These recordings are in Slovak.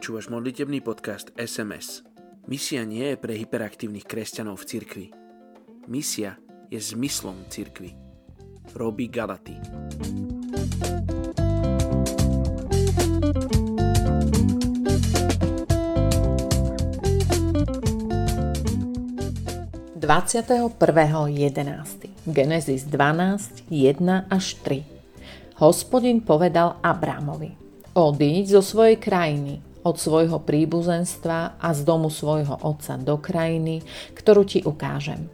Počúvaš modlitebný podcast SMS. Misia nie je pre hyperaktívnych kresťanov v cirkvi. Misia je zmyslom cirkvi. Robí Galaty. Genesis 12, 1 až 3 Hospodin povedal Abrámovi Odíď zo svojej krajiny, od svojho príbuzenstva a z domu svojho otca do krajiny, ktorú ti ukážem.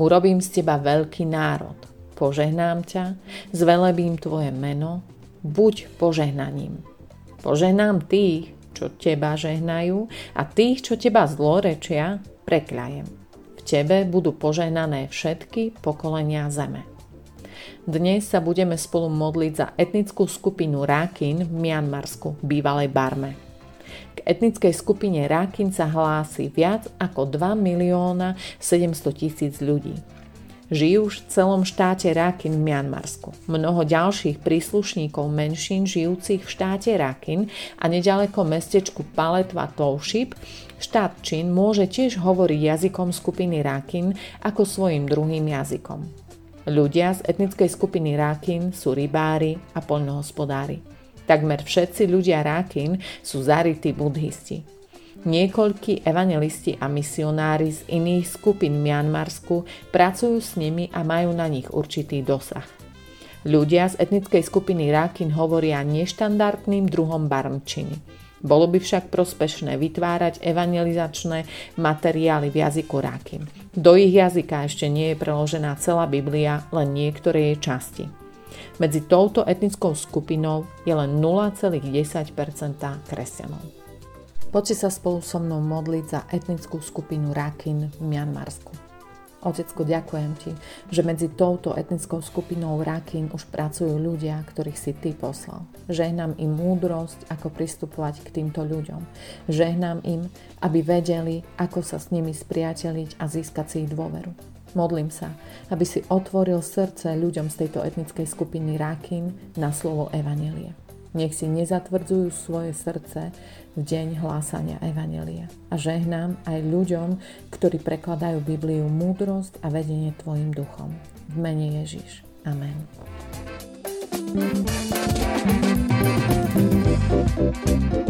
Urobím z teba veľký národ, požehnám ťa, zvelebím tvoje meno, buď požehnaním. Požehnám tých, čo teba žehnajú a tých, čo teba zlorečia, prekľajem. V tebe budú požehnané všetky pokolenia zeme. Dnes sa budeme spolu modliť za etnickú skupinu Rakin v Mianmarsku, bývalej Barme. Etnickej skupine Rakin sa hlási viac ako 2 milióna 700 tisíc ľudí. Žijú už v celom štáte Rakin v Mianmarsku. Mnoho ďalších príslušníkov menšín žijúcich v štáte Rakin a nedaleko mestečku Paletva Touship štát Čín môže tiež hovoriť jazykom skupiny Rakin ako svojim druhým jazykom. Ľudia z etnickej skupiny Rakin sú rybári a poľnohospodári. Takmer všetci ľudia Rákin sú zarytí buddhisti. Niekoľkí evangelisti a misionári z iných skupín Mianmarsku pracujú s nimi a majú na nich určitý dosah. Ľudia z etnickej skupiny Rákin hovoria neštandardným druhom barmčiny. Bolo by však prospešné vytvárať evangelizačné materiály v jazyku Rákin. Do ich jazyka ešte nie je preložená celá Biblia, len niektoré jej časti. Medzi touto etnickou skupinou je len 0,10% kresťanov. Poďte sa spolu so mnou modliť za etnickú skupinu Rakin v Mianmarsku. Otecko, ďakujem ti, že medzi touto etnickou skupinou Rakin už pracujú ľudia, ktorých si ty poslal. Žehnám im múdrosť, ako pristupovať k týmto ľuďom. Žehnám im, aby vedeli, ako sa s nimi spriateliť a získať si ich dôveru. Modlím sa, aby si otvoril srdce ľuďom z tejto etnickej skupiny Rakin na slovo Evanelie. Nech si nezatvrdzujú svoje srdce v deň hlásania Evanelia. A žehnám aj ľuďom, ktorí prekladajú Bibliu múdrosť a vedenie Tvojim duchom. V mene Ježiš. Amen. Thank you.